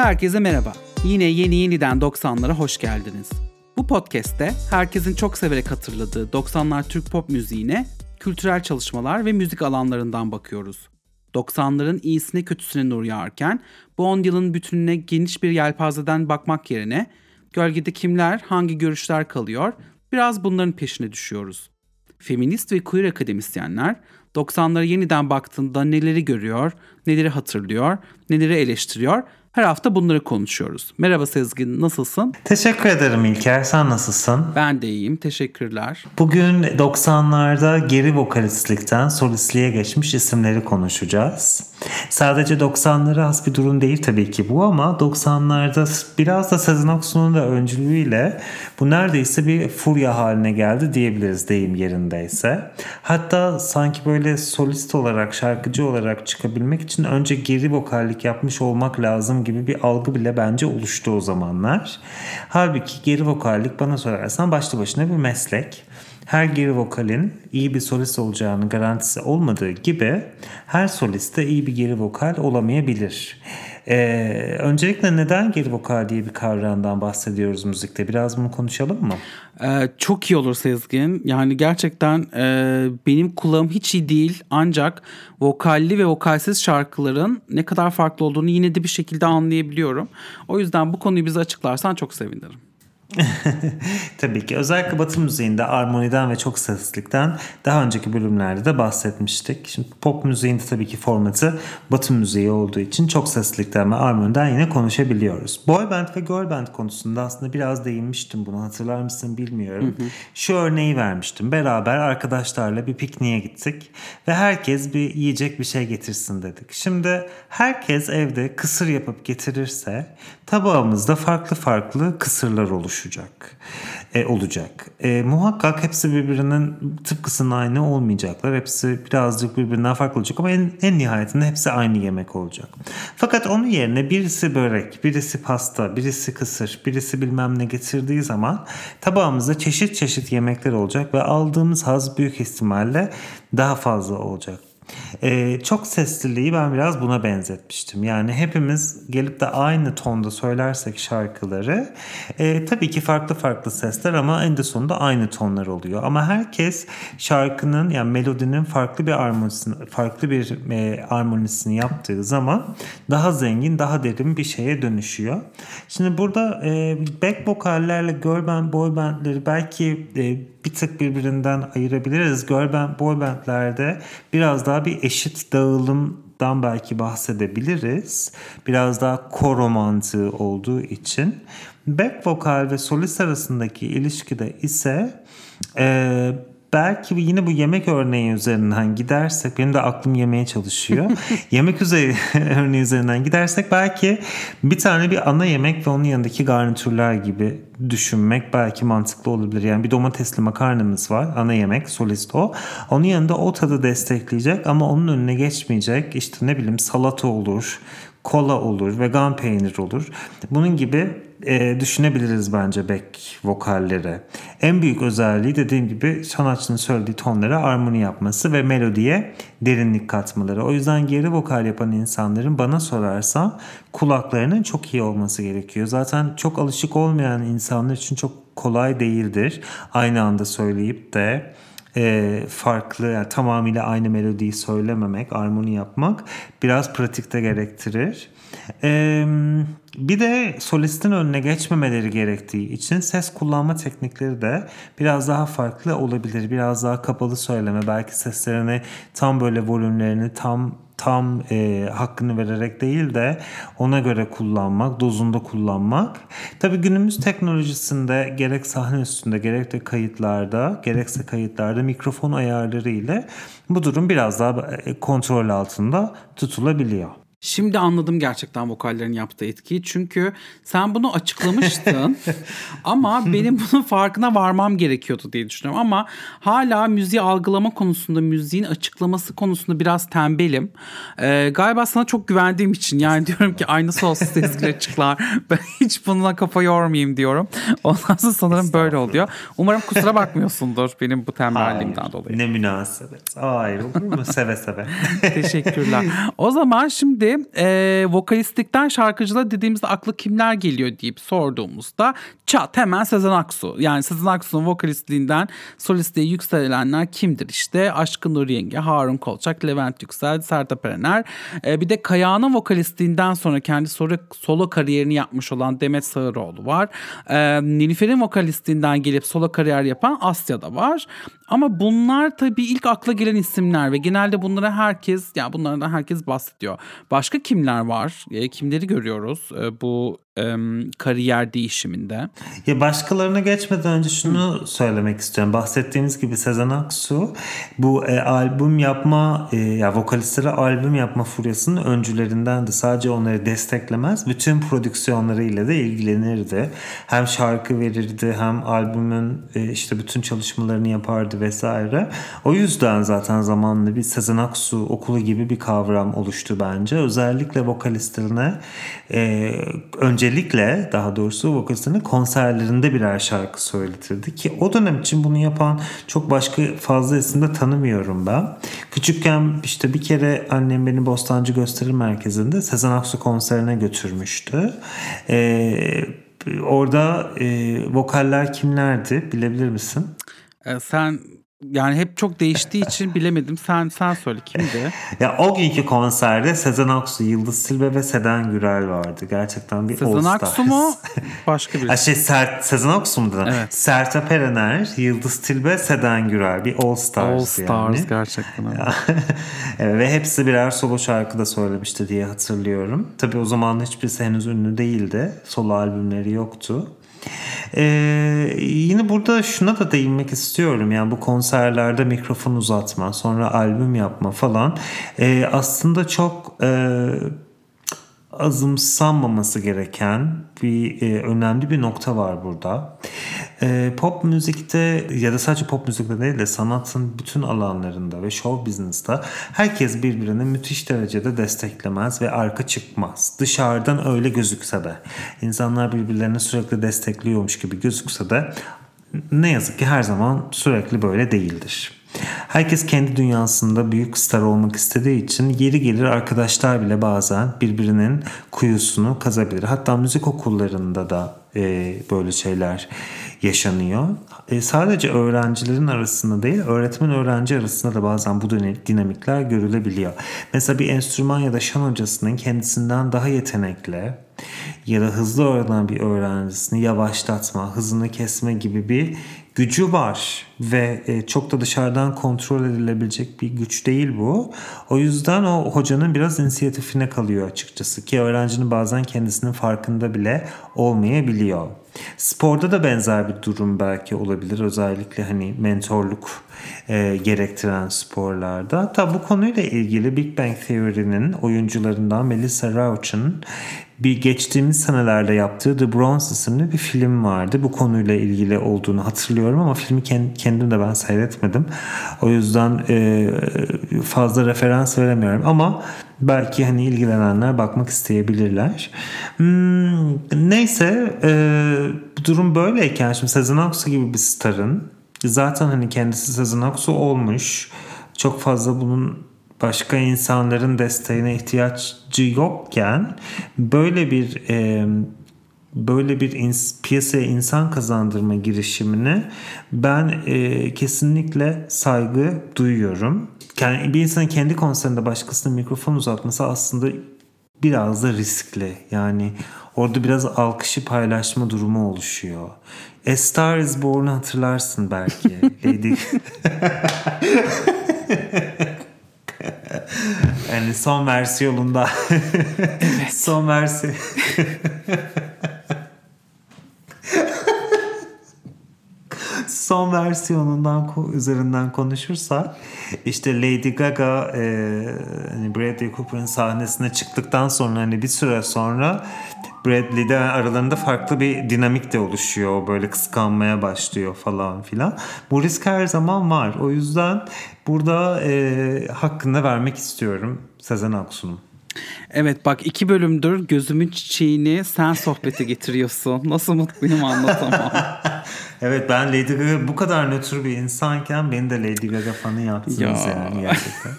Herkese merhaba. Yine yeni yeniden 90'lara hoş geldiniz. Bu podcast'te herkesin çok severek hatırladığı 90'lar Türk pop müziğine kültürel çalışmalar ve müzik alanlarından bakıyoruz. 90'ların iyisine kötüsüne nur yağarken bu 10 yılın bütününe geniş bir yelpazeden bakmak yerine gölgede kimler, hangi görüşler kalıyor biraz bunların peşine düşüyoruz. Feminist ve queer akademisyenler 90'lara yeniden baktığında neleri görüyor, neleri hatırlıyor, neleri eleştiriyor her hafta bunları konuşuyoruz. Merhaba Sezgin, nasılsın? Teşekkür ederim İlker, sen nasılsın? Ben de iyiyim, teşekkürler. Bugün 90'larda geri vokalistlikten solistliğe geçmiş isimleri konuşacağız. Sadece 90'lara has bir durum değil tabii ki bu ama 90'larda biraz da Sezen Aksu'nun da öncülüğüyle bu neredeyse bir furya haline geldi diyebiliriz deyim yerindeyse. Hatta sanki böyle solist olarak, şarkıcı olarak çıkabilmek için önce geri vokallik yapmış olmak lazım gibi bir algı bile bence oluştu o zamanlar. Halbuki geri vokallik bana sorarsan başlı başına bir meslek. Her geri vokalin iyi bir solist olacağını garantisi olmadığı gibi her solist de iyi bir geri vokal olamayabilir. Ee, öncelikle neden geri vokal diye bir kavramdan bahsediyoruz müzikte? Biraz bunu konuşalım mı? Ee, çok iyi olur Sezgin. Yani gerçekten e, benim kulağım hiç iyi değil. Ancak vokalli ve vokalsiz şarkıların ne kadar farklı olduğunu yine de bir şekilde anlayabiliyorum. O yüzden bu konuyu bize açıklarsan çok sevinirim. Tabii ki. Özellikle Batı müziğinde armoniden ve çok seslilikten daha önceki bölümlerde de bahsetmiştik. Şimdi pop müziğinde tabii ki formatı Batı müziği olduğu için çok seslilikten ve armoniden yine konuşabiliyoruz. Boy band ve girl band konusunda aslında biraz değinmiştim bunu. Hatırlar mısın bilmiyorum. Hı hı. Şu örneği vermiştim. Beraber arkadaşlarla bir pikniğe gittik ve herkes bir yiyecek bir şey getirsin dedik. Şimdi herkes evde kısır yapıp getirirse tabağımızda farklı farklı kısırlar oluşacak. E, olacak. E, muhakkak hepsi birbirinin tıpkısının aynı olmayacaklar. Hepsi birazcık birbirinden farklı olacak ama en, en nihayetinde hepsi aynı yemek olacak. Fakat onun yerine birisi börek, birisi pasta, birisi kısır, birisi bilmem ne getirdiği zaman tabağımızda çeşit çeşit yemekler olacak ve aldığımız haz büyük ihtimalle daha fazla olacak. Ee, çok sesliliği ben biraz buna benzetmiştim. Yani hepimiz gelip de aynı tonda söylersek şarkıları e, tabii ki farklı farklı sesler ama en de sonunda aynı tonlar oluyor. Ama herkes şarkının yani melodinin farklı bir armonisini, farklı bir e, armonisini yaptığı zaman daha zengin, daha derin bir şeye dönüşüyor. Şimdi burada e, back vokallerle girl band, boy bandleri belki e, bir tık birbirinden ayırabiliriz. Girl band, boy bandlerde biraz daha bir eşit dağılımdan belki bahsedebiliriz. Biraz daha koro mantığı olduğu için. Back vokal ve solist arasındaki ilişkide ise e, belki yine bu yemek örneği üzerinden gidersek benim de aklım yemeye çalışıyor. yemek üzeri örneği üzerinden gidersek belki bir tane bir ana yemek ve onun yanındaki garnitürler gibi düşünmek belki mantıklı olabilir. Yani bir domatesli makarnamız var. Ana yemek solist o. Onun yanında o tadı destekleyecek ama onun önüne geçmeyecek. İşte ne bileyim salata olur, kola olur, vegan peynir olur. Bunun gibi e, düşünebiliriz bence back vokalleri. En büyük özelliği dediğim gibi sanatçının söylediği tonlara armoni yapması ve melodiye derinlik katmaları. O yüzden geri vokal yapan insanların bana sorarsa kulaklarının çok iyi olması gerekiyor. Zaten çok alışık olmayan insanlar için çok kolay değildir. Aynı anda söyleyip de e, farklı yani tamamıyla aynı melodiyi söylememek, armoni yapmak biraz pratikte gerektirir. E, bir de solistin önüne geçmemeleri gerektiği için ses kullanma teknikleri de biraz daha farklı olabilir. Biraz daha kapalı söyleme, belki seslerini tam böyle volümlerini tam tam e, hakkını vererek değil de ona göre kullanmak, dozunda kullanmak. Tabi günümüz teknolojisinde gerek sahne üstünde gerek de kayıtlarda, gerekse kayıtlarda mikrofon ayarları ile bu durum biraz daha e, kontrol altında tutulabiliyor. Şimdi anladım gerçekten vokallerin yaptığı etkiyi. Çünkü sen bunu açıklamıştın ama benim bunun farkına varmam gerekiyordu diye düşünüyorum. Ama hala müziği algılama konusunda, müziğin açıklaması konusunda biraz tembelim. Ee, galiba sana çok güvendiğim için yani diyorum ki aynısı olsun sesli açıklar. Ben hiç bununla kafa yormayayım diyorum. Ondan sonra sanırım böyle oluyor. Umarım kusura bakmıyorsundur benim bu tembelliğimden dolayı. Ne münasebet. Hayır olur mu? Seve seve. Teşekkürler. O zaman şimdi E, vokalistlikten şarkıcılar dediğimizde aklı kimler geliyor deyip sorduğumuzda çat hemen Sezen Aksu. Yani Sezen Aksu'nun vokalistliğinden solistliğe yükselenler kimdir işte? Aşkın Nur Yenge, Harun Kolçak, Levent Yüksel, Sertab Erener. E, bir de Kaya'nın vokalistliğinden sonra kendi solo, solo kariyerini yapmış olan Demet Sağıroğlu var. E, Nilüfer'in vokalistliğinden gelip solo kariyer yapan Asya da var. Ama bunlar tabii ilk akla gelen isimler ve genelde bunlara herkes ya yani bunlardan herkes bahsediyor. Başka kimler var? E, kimleri görüyoruz e, bu kariyer değişiminde? Ya başkalarına geçmeden önce şunu Hı. söylemek istiyorum. Bahsettiğimiz gibi Sezen Aksu bu e, albüm yapma e, ya vokalistlere albüm yapma furyasının öncülerinden de sadece onları desteklemez. Bütün prodüksiyonlarıyla da ilgilenirdi. Hem şarkı verirdi hem albümün e, işte bütün çalışmalarını yapardı vesaire. O yüzden zaten zamanla bir Sezen Aksu okulu gibi bir kavram oluştu bence. Özellikle vokalistlerine e, öncelikle daha doğrusu vokalistlerine konserlerinde birer şarkı söyletirdi ki o dönem için bunu yapan çok başka fazla isim de tanımıyorum ben. Küçükken işte bir kere annem beni Bostancı Gösteri Merkezi'nde Sezen Aksu konserine götürmüştü. Eee orada e, vokaller kimlerdi bilebilir misin? E, sen yani hep çok değiştiği için bilemedim. Sen sen söyle kimdi? ya o günkü konserde Sezen Aksu, Yıldız Silbe ve Seden Gürel vardı. Gerçekten bir Sezen Aksu mu? Başka bir. şey Ser, Sezen Aksu mu? Evet. Sertab Erener, Yıldız Tilbe, Seden Gürel. Bir All Stars, All Stars yani. gerçekten. evet, ve hepsi birer solo şarkı da söylemişti diye hatırlıyorum. Tabii o zaman hiçbirisi henüz ünlü değildi. Solo albümleri yoktu. Ee, yine burada şuna da değinmek istiyorum. Yani bu konserlerde mikrofon uzatma, sonra albüm yapma falan ee, aslında çok e, azımsanmaması gereken bir e, önemli bir nokta var burada. E, pop müzikte ya da sadece pop müzikte değil de sanatın bütün alanlarında ve show business'ta herkes birbirini müthiş derecede desteklemez ve arka çıkmaz. Dışarıdan öyle gözükse de insanlar birbirlerini sürekli destekliyormuş gibi gözükse de ne yazık ki her zaman sürekli böyle değildir. Herkes kendi dünyasında büyük star olmak istediği için yeri gelir arkadaşlar bile bazen birbirinin kuyusunu kazabilir. Hatta müzik okullarında da e, böyle şeyler yaşanıyor. E, sadece öğrencilerin arasında değil, öğretmen öğrenci arasında da bazen bu dinamikler görülebiliyor. Mesela bir enstrüman ya da şan hocasının kendisinden daha yetenekli ya da hızlı öğrenen bir öğrencisini yavaşlatma, hızını kesme gibi bir gücü var ve e, çok da dışarıdan kontrol edilebilecek bir güç değil bu. O yüzden o hocanın biraz inisiyatifine kalıyor açıkçası ki öğrencinin bazen kendisinin farkında bile olmayabiliyor. Sporda da benzer bir durum belki olabilir. Özellikle hani mentorluk e, gerektiren sporlarda. Hatta bu konuyla ilgili Big Bang Theory'nin oyuncularından Melissa Rauch'ın bir geçtiğimiz senelerde yaptığı The Bronze isimli bir film vardı. Bu konuyla ilgili olduğunu hatırlıyorum ama filmi kendim de ben seyretmedim. O yüzden e, fazla referans veremiyorum ama belki hani ilgilenenler bakmak isteyebilirler. Hmm, neyse e, durum böyleyken şimdi Sezen Aksu gibi bir starın zaten hani kendisi Sezen Aksu olmuş. Çok fazla bunun başka insanların desteğine ihtiyacı yokken böyle bir e, böyle bir ins, piyasaya insan kazandırma girişimine ben e, kesinlikle saygı duyuyorum. Yani bir insanın kendi konserinde başkasına mikrofon uzatması aslında biraz da riskli. Yani orada biraz alkışı paylaşma durumu oluşuyor. A Star is Born'u hatırlarsın belki. Lady yani son versiyonunda evet. son versiyon son versiyonundan üzerinden konuşursak işte Lady Gaga e, hani Bradley Cooper'ın sahnesine çıktıktan sonra hani bir süre sonra Bradley'de aralarında farklı bir dinamik de oluşuyor. Böyle kıskanmaya başlıyor falan filan. Bu risk her zaman var. O yüzden burada e, hakkını vermek istiyorum Sezen Aksu'nun. Evet bak iki bölümdür gözümün çiçeğini sen sohbete getiriyorsun. Nasıl mutluyum anlatamam. evet ben Lady Gaga bu kadar nötr bir insanken beni de Lady Gaga fanı yaptınız ya. yani gerçekten.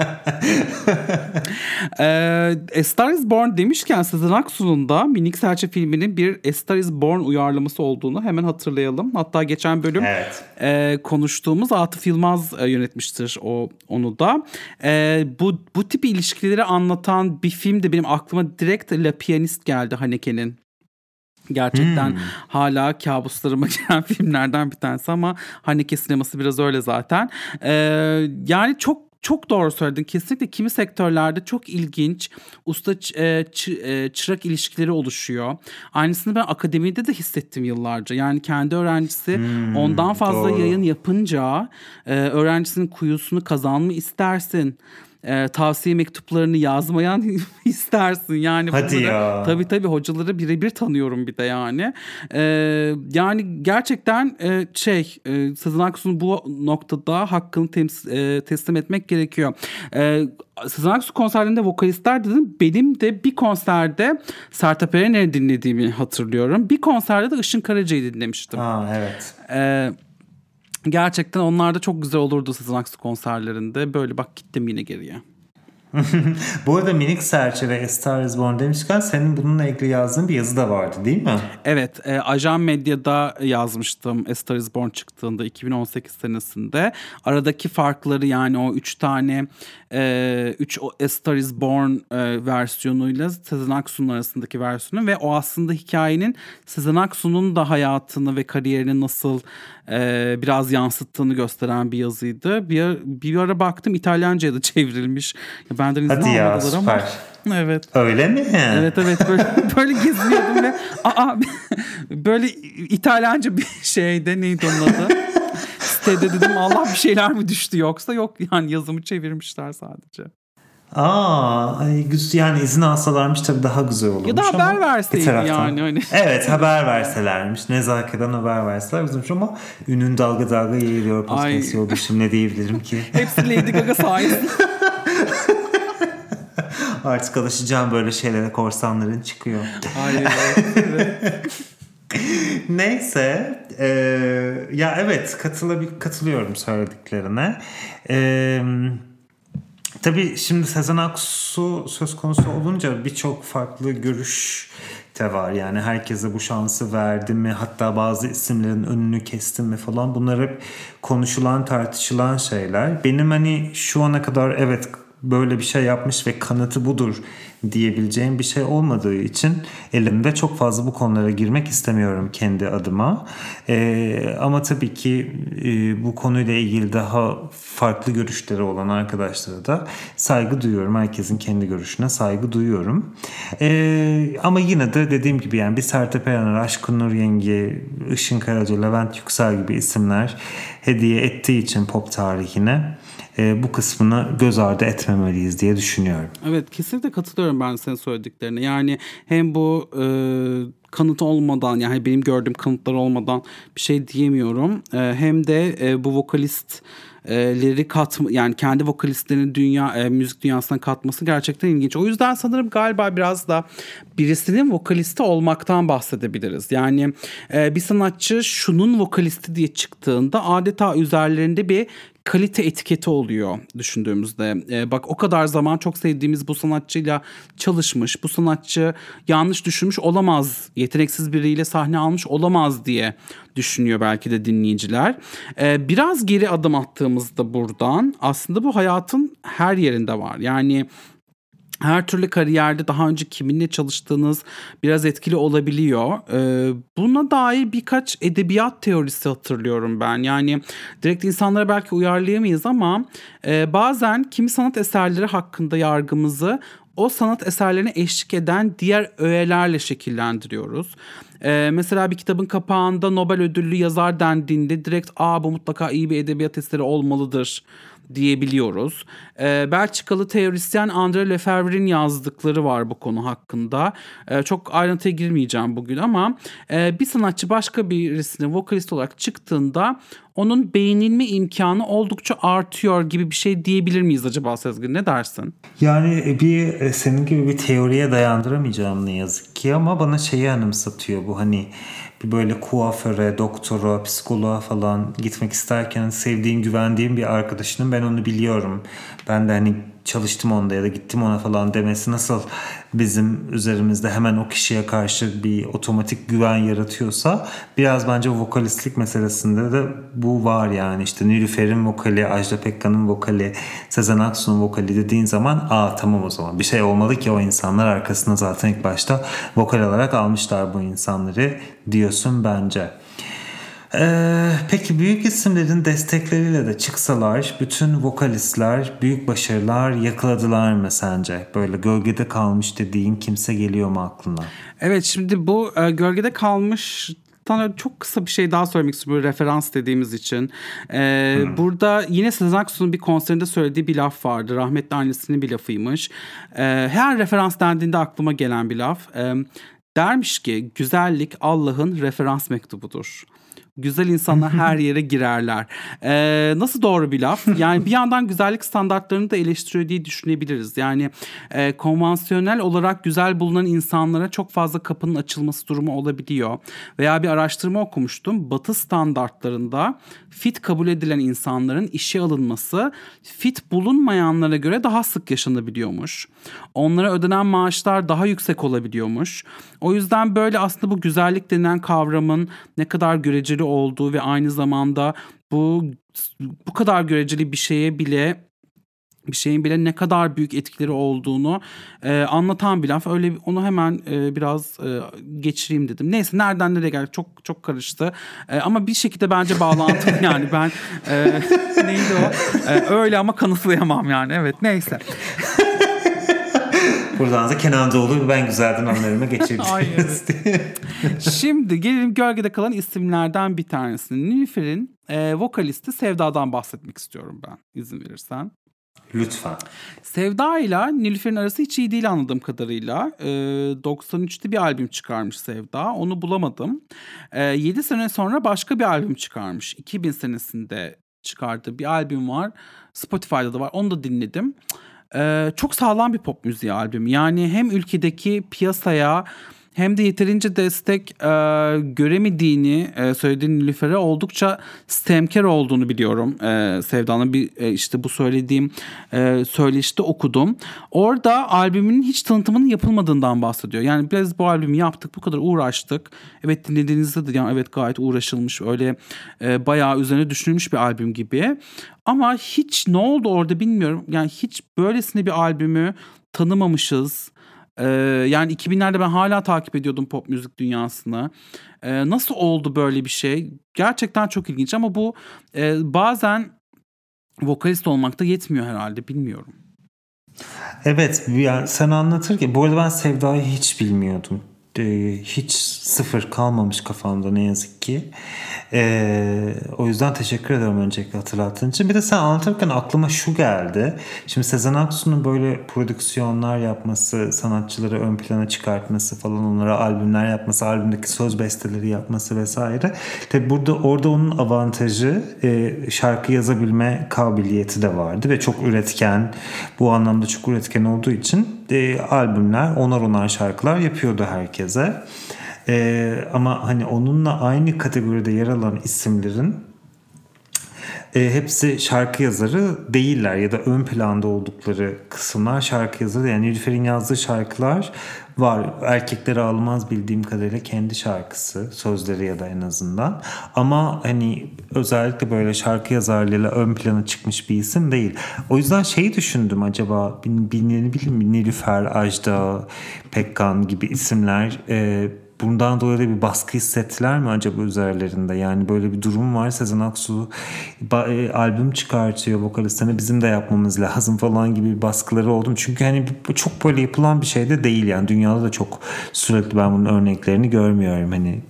Ee, A Star Is Born demişken Sezen Aksu'nun da Minik Serçe filminin bir A Star Is Born uyarlaması olduğunu hemen hatırlayalım. Hatta geçen bölüm Evet. e, konuştuğumuz Atıf Yılmaz e, yönetmiştir o onu da. E, bu bu tip ilişkileri anlatan bir film de benim aklıma direkt La Pianist geldi Haneke'nin. Gerçekten hala kabuslarıma giren filmlerden bir tanesi ama Haneke sineması biraz öyle zaten. Ee, yani çok çok doğru söyledin. Kesinlikle kimi sektörlerde çok ilginç usta e, e, çırak ilişkileri oluşuyor. Aynısını ben akademide de hissettim yıllarca. Yani kendi öğrencisi ondan fazla doğru. yayın yapınca e, öğrencisinin kuyusunu kazanma istersin. E, tavsiye mektuplarını yazmayan istersin. Yani Hadi bunları- ya. Tabii tabii hocaları birebir tanıyorum bir de yani. Ee, yani gerçekten e, şey e, Sezen Aksu'nun bu noktada hakkını tems- e, teslim etmek gerekiyor. Ee, Sezen Aksu konserlerinde vokalistler dedim. Benim de bir konserde Sertab Erener'i dinlediğimi hatırlıyorum. Bir konserde de Işın Karaca'yı dinlemiştim. Aa evet. Ee, gerçekten onlar da çok güzel olurdu Sezen Aksu konserlerinde. Böyle bak gittim yine geriye. Bu arada Minik Serçe ve A Star Is Born demişken senin bununla ilgili yazdığın bir yazı da vardı değil mi? Evet, e, Ajan Medya'da yazmıştım A Star Is Born çıktığında 2018 senesinde. Aradaki farkları yani o üç tane, e, üç o A Star Is Born e, versiyonuyla Sezen Aksu'nun arasındaki versiyonu ve o aslında hikayenin Sezen Aksu'nun da hayatını ve kariyerini nasıl e, biraz yansıttığını gösteren bir yazıydı. Bir, bir ara baktım İtalyanca'ya da çevrilmiş. Benden izin Hadi ya almadılar ama. süper. Evet. Öyle mi? Evet evet böyle, böyle geziniyordum ve aa böyle İtalyanca bir şeyde neydi onun adı? Sitede dedim Allah bir şeyler mi düştü yoksa yok yani yazımı çevirmişler sadece. Aa, ay, yani izin alsalarmış tabii daha güzel olurmuş Ya da ama haber verseydi bir taraftan- yani, hani. Evet haber verselermiş. Nezaketen haber verseler güzelmiş ama ünün dalga dalga yayılıyor Ay. podcast yolda. Şimdi ne diyebilirim ki? Hepsi Lady Gaga sayesinde. Artık alışacağım böyle şeylere korsanların çıkıyor. Ay, evet, evet. Neyse e, ya evet katılabil katılıyorum söylediklerine. E, tabii şimdi Sezen Aksu söz konusu olunca birçok farklı görüş de var. Yani herkese bu şansı verdi mi hatta bazı isimlerin önünü kesti mi falan bunlar hep konuşulan tartışılan şeyler. Benim hani şu ana kadar evet böyle bir şey yapmış ve kanıtı budur diyebileceğim bir şey olmadığı için elimde çok fazla bu konulara girmek istemiyorum kendi adıma. Ee, ama tabii ki e, bu konuyla ilgili daha farklı görüşleri olan arkadaşlara da saygı duyuyorum. Herkesin kendi görüşüne saygı duyuyorum. Ee, ama yine de dediğim gibi yani bir Sertab Erener, Aşkın Nur Yenge, Işın Karaca, Levent Yüksel gibi isimler hediye ettiği için pop tarihine e, bu kısmını göz ardı etmemeliyiz diye düşünüyorum. Evet kesinlikle katılıyorum ben senin söylediklerine. Yani hem bu e, kanıt olmadan yani benim gördüğüm kanıtlar olmadan bir şey diyemiyorum. E, hem de e, bu vokalist leri katma yani kendi vokalistlerini dünya e, müzik dünyasına katması gerçekten ilginç. O yüzden sanırım galiba biraz da birisinin vokalisti olmaktan bahsedebiliriz. Yani e, bir sanatçı şunun vokalisti diye çıktığında adeta üzerlerinde bir kalite etiketi oluyor düşündüğümüzde. Ee, bak o kadar zaman çok sevdiğimiz bu sanatçıyla çalışmış. Bu sanatçı yanlış düşünmüş olamaz. Yeteneksiz biriyle sahne almış olamaz diye düşünüyor belki de dinleyiciler. Ee, biraz geri adım attığımızda buradan aslında bu hayatın her yerinde var. Yani her türlü kariyerde daha önce kiminle çalıştığınız biraz etkili olabiliyor. Ee, buna dair birkaç edebiyat teorisi hatırlıyorum ben. Yani direkt insanlara belki uyarlayamayız ama e, bazen kimi sanat eserleri hakkında yargımızı o sanat eserlerine eşlik eden diğer öğelerle şekillendiriyoruz. Ee, mesela bir kitabın kapağında Nobel ödüllü yazar dendiğinde direkt aa bu mutlaka iyi bir edebiyat eseri olmalıdır diyebiliyoruz. Ee, Belçikalı teorisyen André Lefebvre'nin yazdıkları var bu konu hakkında. Ee, çok ayrıntıya girmeyeceğim bugün ama e, bir sanatçı başka birisinin vokalist olarak çıktığında onun beğenilme imkanı oldukça artıyor gibi bir şey diyebilir miyiz acaba Sezgin? Ne dersin? Yani bir senin gibi bir teoriye dayandıramayacağım ne yazık ki ama bana şeyi anımsatıyor bu hani böyle kuaföre, doktora, psikoloğa falan gitmek isterken sevdiğin, güvendiğin bir arkadaşının ben onu biliyorum. Ben de hani çalıştım onda ya da gittim ona falan demesi nasıl bizim üzerimizde hemen o kişiye karşı bir otomatik güven yaratıyorsa biraz bence vokalistlik meselesinde de bu var yani işte Nilüfer'in vokali, Ajda Pekkan'ın vokali, Sezen Aksu'nun vokali dediğin zaman aa tamam o zaman bir şey olmalı ki o insanlar arkasına zaten ilk başta vokal olarak almışlar bu insanları diyorsun bence. Ee, peki büyük isimlerin destekleriyle de çıksalar bütün vokalistler büyük başarılar yakaladılar mı sence? Böyle gölgede kalmış dediğin kimse geliyor mu aklına? Evet şimdi bu e, gölgede kalmış çok kısa bir şey daha söylemek istiyorum referans dediğimiz için. Ee, hmm. Burada yine Sezen Aksu'nun bir konserinde söylediği bir laf vardı. Rahmetli annesinin bir lafıymış. Ee, her referans dendiğinde aklıma gelen bir laf. Ee, dermiş ki güzellik Allah'ın referans mektubudur. Güzel insanlar her yere girerler. Ee, nasıl doğru bir laf? Yani bir yandan güzellik standartlarını da eleştiriyor diye düşünebiliriz. Yani e, konvansiyonel olarak güzel bulunan insanlara çok fazla kapının açılması durumu olabiliyor. Veya bir araştırma okumuştum. Batı standartlarında fit kabul edilen insanların işe alınması fit bulunmayanlara göre daha sık yaşanabiliyormuş. Onlara ödenen maaşlar daha yüksek olabiliyormuş. O yüzden böyle aslında bu güzellik denen kavramın ne kadar göreceli olduğu ve aynı zamanda bu bu kadar göreceli bir şeye bile bir şeyin bile ne kadar büyük etkileri olduğunu e, anlatan bir laf. Öyle onu hemen e, biraz e, geçireyim dedim. Neyse nereden nereye geldik çok çok karıştı. E, ama bir şekilde bence bağlantılı yani ben e, neydi o? E, öyle ama kanıtlayamam yani. Evet neyse. Buradan da Kenan Doğulu ben güzelden anlarıma geçebiliriz Şimdi gelelim gölgede kalan isimlerden bir tanesini. Nilüfer'in e, vokalisti Sevda'dan bahsetmek istiyorum ben izin verirsen. Lütfen. Sevda ile Nilüfer'in arası hiç iyi değil anladığım kadarıyla. E, 93'te bir albüm çıkarmış Sevda. Onu bulamadım. E, 7 sene sonra başka bir albüm çıkarmış. 2000 senesinde çıkardığı bir albüm var. Spotify'da da var. Onu da dinledim. Ee, çok sağlam bir pop müziği albüm. Yani hem ülkedeki piyasaya hem de yeterince destek e, göremediğini e, söylediğin Nilüfer'e oldukça stemker olduğunu biliyorum. E, Sevda'nın bir e, işte bu söylediğim e, söyleşte okudum. Orada albümün hiç tanıtımının yapılmadığından bahsediyor. Yani biz bu albümü yaptık bu kadar uğraştık. Evet dinlediğinizde de yani evet gayet uğraşılmış öyle e, bayağı üzerine düşünülmüş bir albüm gibi. Ama hiç ne oldu orada bilmiyorum. Yani hiç böylesine bir albümü tanımamışız ee, yani 2000'lerde ben hala takip ediyordum pop müzik dünyasını. Ee, nasıl oldu böyle bir şey? Gerçekten çok ilginç ama bu e, bazen vokalist olmakta yetmiyor herhalde bilmiyorum. Evet yani sen anlatırken bu arada ben Sevda'yı hiç bilmiyordum. Ee, hiç sıfır kalmamış kafamda ne yazık ki. Ee, o yüzden teşekkür ederim öncelikle hatırlattığın için. Bir de sen anlatırken aklıma şu geldi. Şimdi Sezen Aksu'nun böyle prodüksiyonlar yapması, sanatçıları ön plana çıkartması falan, onlara albümler yapması, albümdeki söz besteleri yapması vesaire. Tabi burada orada onun avantajı e, şarkı yazabilme kabiliyeti de vardı ve çok üretken, bu anlamda çok üretken olduğu için e, albümler, onar onar şarkılar yapıyordu herkese. Ee, ama hani onunla aynı kategoride yer alan isimlerin e, hepsi şarkı yazarı değiller ya da ön planda oldukları kısımlar şarkı yazarı. Yani Nilüfer'in yazdığı şarkılar var. Erkekleri almaz bildiğim kadarıyla kendi şarkısı sözleri ya da en azından. Ama hani özellikle böyle şarkı yazarlığıyla ön plana çıkmış bir isim değil. O yüzden şeyi düşündüm acaba bilin bilin Nilüfer, Ajda, Pekkan gibi isimler e, bundan dolayı da bir baskı hissettiler mi acaba üzerlerinde? Yani böyle bir durum var. Sezen Aksu e, albüm çıkartıyor vokalistine bizim de yapmamız lazım falan gibi baskıları oldum. Çünkü hani çok böyle yapılan bir şey de değil yani dünyada da çok sürekli ben bunun örneklerini görmüyorum. Hani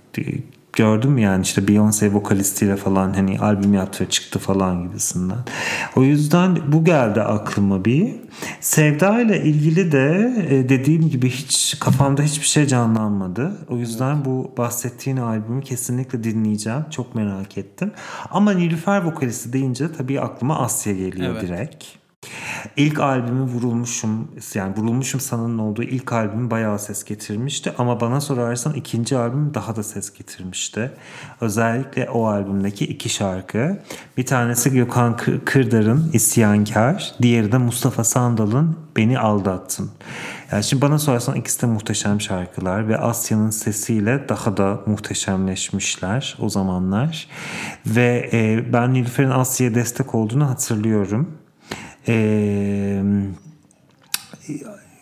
gördüm yani işte Beyoncé vokalistiyle falan hani albüm yaptı çıktı falan gibisinden. O yüzden bu geldi aklıma bir. Sevda ile ilgili de e, dediğim gibi hiç kafamda hiçbir şey canlanmadı. O yüzden bu bahsettiğin albümü kesinlikle dinleyeceğim. Çok merak ettim. Ama Nilüfer vokalisti deyince tabii aklıma Asya geliyor evet. direkt. İlk albümü Vurulmuşum yani Vurulmuşum sanının olduğu ilk albüm bayağı ses getirmişti ama bana sorarsan ikinci albüm daha da ses getirmişti. Özellikle o albümdeki iki şarkı. Bir tanesi Gökhan Kırdar'ın İsyankar, diğeri de Mustafa Sandal'ın Beni Aldattın. Yani şimdi bana sorarsan ikisi de muhteşem şarkılar ve Asya'nın sesiyle daha da muhteşemleşmişler o zamanlar. Ve e, ben Nilüfer'in Asya'ya destek olduğunu hatırlıyorum.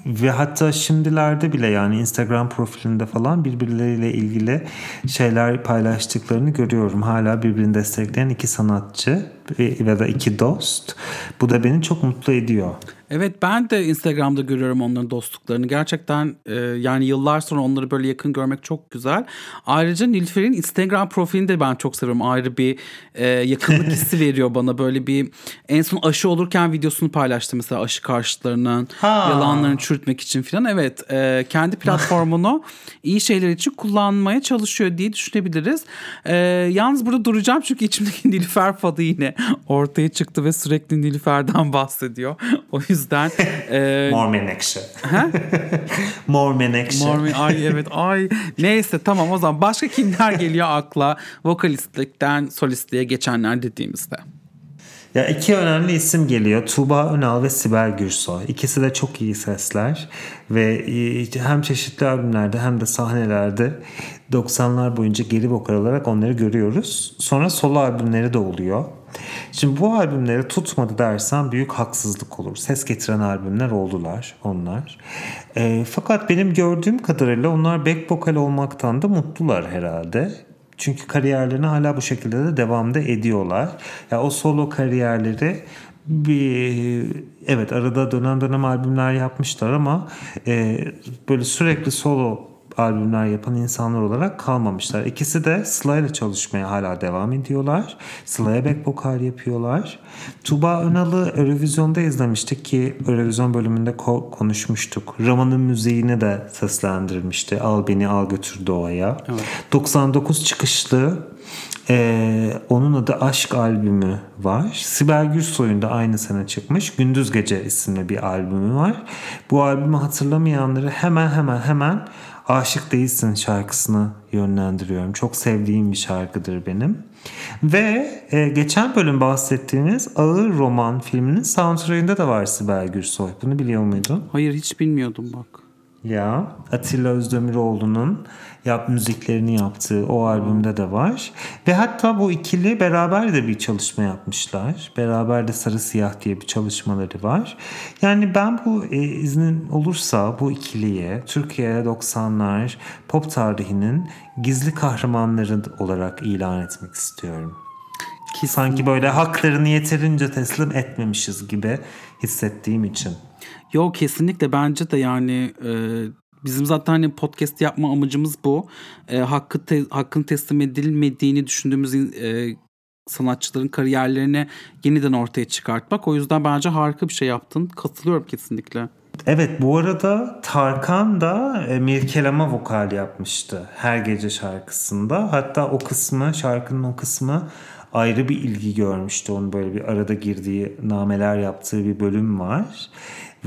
Ve hatta şimdilerde bile yani Instagram profilinde falan birbirleriyle ilgili şeyler paylaştıklarını görüyorum. Hala birbirini destekleyen iki sanatçı ve da iki dost. Bu da beni çok mutlu ediyor. Evet ben de Instagram'da görüyorum onların dostluklarını. Gerçekten e, yani yıllar sonra onları böyle yakın görmek çok güzel. Ayrıca Nilüfer'in Instagram profilini de ben çok seviyorum. Ayrı bir e, yakınlık hissi veriyor bana. Böyle bir en son aşı olurken videosunu paylaştı mesela aşı karşıtlarının yalanlarını çürütmek için falan. Evet e, kendi platformunu iyi şeyler için kullanmaya çalışıyor diye düşünebiliriz. E, yalnız burada duracağım çünkü içimdeki Nilüfer fadı yine ortaya çıktı ve sürekli Nilüfer'den bahsediyor. O yüzden e, Mor Menekşe. Mor Menekşe. Mor ay evet ay. Neyse tamam o zaman başka kimler geliyor akla vokalistlikten solistliğe geçenler dediğimizde? Ya iki önemli isim geliyor. Tuğba Önal ve Sibel Gürsoy. İkisi de çok iyi sesler ve e, hem çeşitli albümlerde hem de sahnelerde 90'lar boyunca geri vokal olarak onları görüyoruz. Sonra solo albümleri de oluyor. Şimdi bu albümleri tutmadı dersen büyük haksızlık olur. Ses getiren albümler oldular onlar. E, fakat benim gördüğüm kadarıyla onlar back vokal olmaktan da mutlular herhalde. Çünkü kariyerlerini hala bu şekilde de devamda ediyorlar. Ya yani o solo kariyerleri bir evet arada dönem dönem albümler yapmışlar ama e, böyle sürekli solo albümler yapan insanlar olarak kalmamışlar. İkisi de Sıla ile çalışmaya hala devam ediyorlar. Sıla'ya back vokal yapıyorlar. Tuba Önal'ı Eurovision'da izlemiştik ki Eurovision bölümünde ko- konuşmuştuk. Raman'ın müziğini de seslendirmişti. Al beni al götür doğaya. Evet. 99 çıkışlı ee, onun adı Aşk albümü var. Sibel Gürsoy'un da aynı sene çıkmış. Gündüz Gece isimli bir albümü var. Bu albümü hatırlamayanları hemen hemen hemen Aşık Değilsin şarkısını yönlendiriyorum. Çok sevdiğim bir şarkıdır benim. Ve e, geçen bölüm bahsettiğimiz Ağır Roman filminin soundtrack'ında da var Sibel Gürsoy. Bunu biliyor muydun? Hayır hiç bilmiyordum bak. Ya Atilla Özdemiroğlu'nun yap müziklerini yaptığı o albümde de var. Ve hatta bu ikili beraber de bir çalışma yapmışlar. Beraber de Sarı Siyah diye bir çalışmaları var. Yani ben bu e, iznin olursa bu ikiliye Türkiye 90'lar pop tarihinin gizli kahramanları olarak ilan etmek istiyorum. Ki sanki böyle haklarını yeterince teslim etmemişiz gibi hissettiğim için. Yok kesinlikle bence de yani e, bizim zaten hani podcast yapma amacımız bu. E, hakkı te, hakkın teslim edilmediğini düşündüğümüz e, sanatçıların kariyerlerini yeniden ortaya çıkartmak. O yüzden bence harika bir şey yaptın. Katılıyorum kesinlikle. Evet bu arada Tarkan da e, Mirkelama vokal yapmıştı her gece şarkısında. Hatta o kısmı şarkının o kısmı ayrı bir ilgi görmüştü. Onun böyle bir arada girdiği nameler yaptığı bir bölüm var.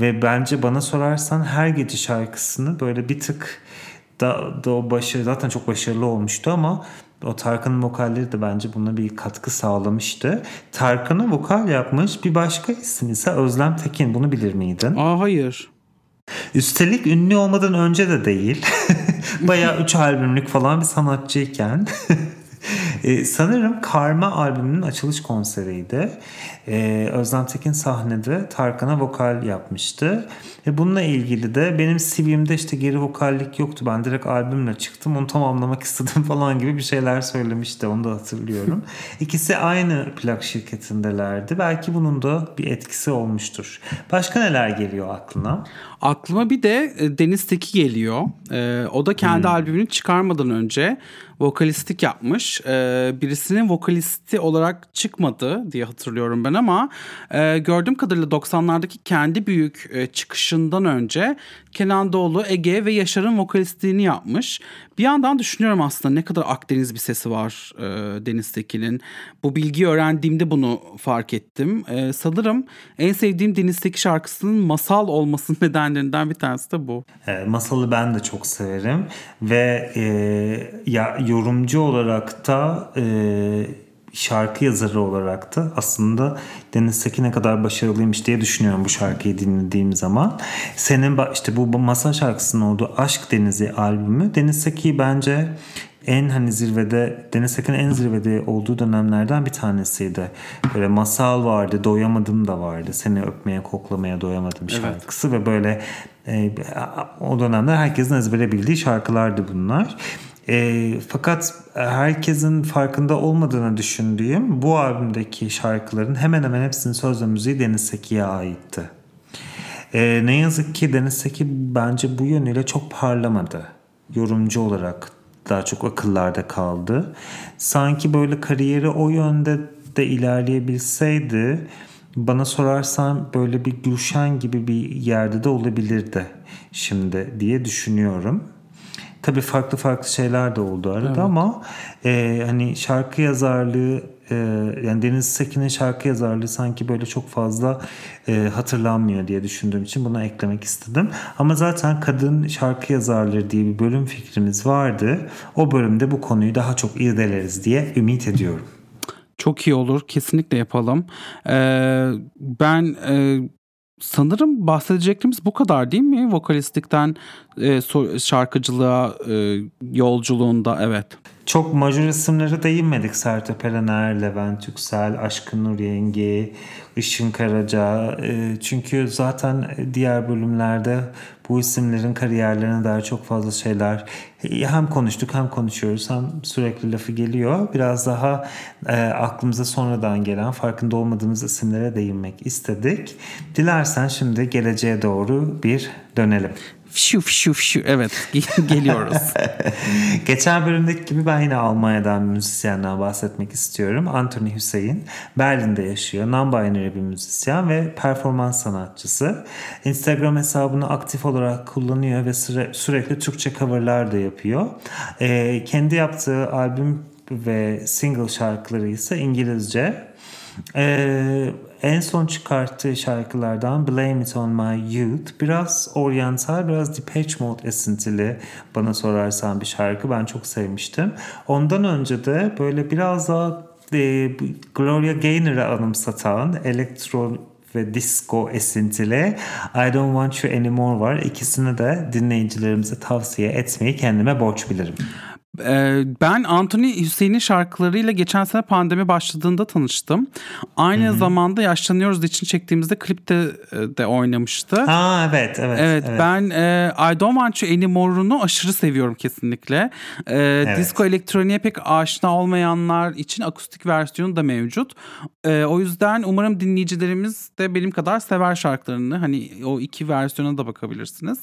Ve bence bana sorarsan her gece şarkısını böyle bir tık da, da o başarı zaten çok başarılı olmuştu ama o Tarkan'ın vokalleri de bence buna bir katkı sağlamıştı. Tarkan'ın vokal yapmış bir başka isim ise Özlem Tekin. Bunu bilir miydin? Aa hayır. Üstelik ünlü olmadan önce de değil. Bayağı 3 albümlük falan bir sanatçıyken ee, sanırım Karma albümünün açılış konseriydi. Ee, Özlem Tekin sahnede Tarkan'a vokal yapmıştı. Ve bununla ilgili de benim CV'mde işte geri vokallik yoktu. Ben direkt albümle çıktım. Onu tamamlamak istedim falan gibi bir şeyler söylemişti. Onu da hatırlıyorum. İkisi aynı plak şirketindelerdi. Belki bunun da bir etkisi olmuştur. Başka neler geliyor aklına? Aklıma bir de e, Deniz Teki geliyor. Ee, o da kendi hmm. albümünü çıkarmadan önce vokalistlik yapmış. Ee, birisinin vokalisti olarak çıkmadı diye hatırlıyorum ben ama e, gördüğüm kadarıyla 90'lardaki kendi büyük e, çıkışından önce Kenan Doğulu, Ege ve Yaşar'ın vokalistliğini yapmış. Bir yandan düşünüyorum aslında ne kadar Akdeniz bir sesi var e, Deniz Tekin'in. Bu bilgiyi öğrendiğimde bunu fark ettim. E, sanırım en sevdiğim Deniz Tekin şarkısının masal olmasının nedenlerinden bir tanesi de bu. E, masalı ben de çok severim ve e, ya yorumcu olarak da e, şarkı yazarı olarak da aslında Deniz Seki ne kadar başarılıymış diye düşünüyorum bu şarkıyı dinlediğim zaman. Senin işte bu masal şarkısının olduğu Aşk Denizi albümü Deniz Seki'yi bence en hani zirvede Deniz Tekin'in en zirvede olduğu dönemlerden bir tanesiydi. Böyle masal vardı, doyamadım da vardı. Seni öpmeye, koklamaya doyamadım şarkısı evet. ve böyle e, o dönemler herkesin ezbere bildiği şarkılardı bunlar. E, fakat herkesin farkında olmadığını düşündüğüm bu albümdeki şarkıların hemen hemen hepsinin söz ve müziği Deniz Seki'ye aitti. E, ne yazık ki Deniz Seki bence bu yönüyle çok parlamadı. Yorumcu olarak daha çok akıllarda kaldı. Sanki böyle kariyeri o yönde de ilerleyebilseydi bana sorarsan böyle bir Gülşen gibi bir yerde de olabilirdi şimdi diye düşünüyorum. Tabii farklı farklı şeyler de oldu arada evet. ama e, hani şarkı yazarlığı e, yani Deniz Sekin'in şarkı yazarlığı sanki böyle çok fazla e, hatırlanmıyor diye düşündüğüm için bunu eklemek istedim. Ama zaten kadın şarkı yazarları diye bir bölüm fikrimiz vardı. O bölümde bu konuyu daha çok irdeleriz diye ümit ediyorum. Çok iyi olur. Kesinlikle yapalım. Ee, ben e, sanırım bahsedeceklerimiz bu kadar değil mi? Vokalistlikten e, şarkıcılığa e, yolculuğunda evet. Çok majör isimlere değinmedik. Sertab Erener, Levent Yüksel, Aşkın Nur Yengi, Işın Karaca. E, çünkü zaten diğer bölümlerde bu isimlerin kariyerlerine dair çok fazla şeyler hem konuştuk hem konuşuyoruz hem sürekli lafı geliyor. Biraz daha e, aklımıza sonradan gelen farkında olmadığımız isimlere değinmek istedik. Dilersen şimdi geleceğe doğru bir dönelim. Fişu fişu fişu evet geliyoruz. Geçen bölümdeki gibi ben yine Almanya'dan bir müzisyenden bahsetmek istiyorum. Anthony Hüseyin Berlin'de yaşıyor. Non-binary bir müzisyen ve performans sanatçısı. Instagram hesabını aktif olarak kullanıyor ve süre, sürekli Türkçe coverlar da yapıyor. Ee, kendi yaptığı albüm ve single şarkıları ise İngilizce. Ee, en son çıkarttığı şarkılardan Blame It On My Youth biraz oryantal biraz Depeche Mode esintili bana sorarsan bir şarkı ben çok sevmiştim. Ondan önce de böyle biraz daha e, Gloria Gaynor'ı anımsatan elektron ve disco esintili I Don't Want You Anymore var. İkisini de dinleyicilerimize tavsiye etmeyi kendime borç bilirim. Ben Anthony Hüseyin'in şarkılarıyla geçen sene pandemi başladığında tanıştım. Aynı Hı-hı. zamanda Yaşlanıyoruz için çektiğimizde klipte e, de oynamıştı. Aa evet evet. Evet, evet. ben e, I Don't Want You Anymore'unu aşırı seviyorum kesinlikle. E, evet. Disco elektroniğe pek aşina olmayanlar için akustik versiyonu da mevcut. E, o yüzden umarım dinleyicilerimiz de benim kadar sever şarkılarını. Hani o iki versiyona da bakabilirsiniz.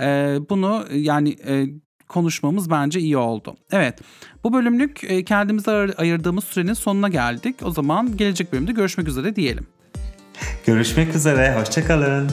E, bunu yani e, konuşmamız bence iyi oldu. Evet bu bölümlük e, kendimize ayırdığımız sürenin sonuna geldik. O zaman gelecek bölümde görüşmek üzere diyelim. Görüşmek üzere, hoşçakalın.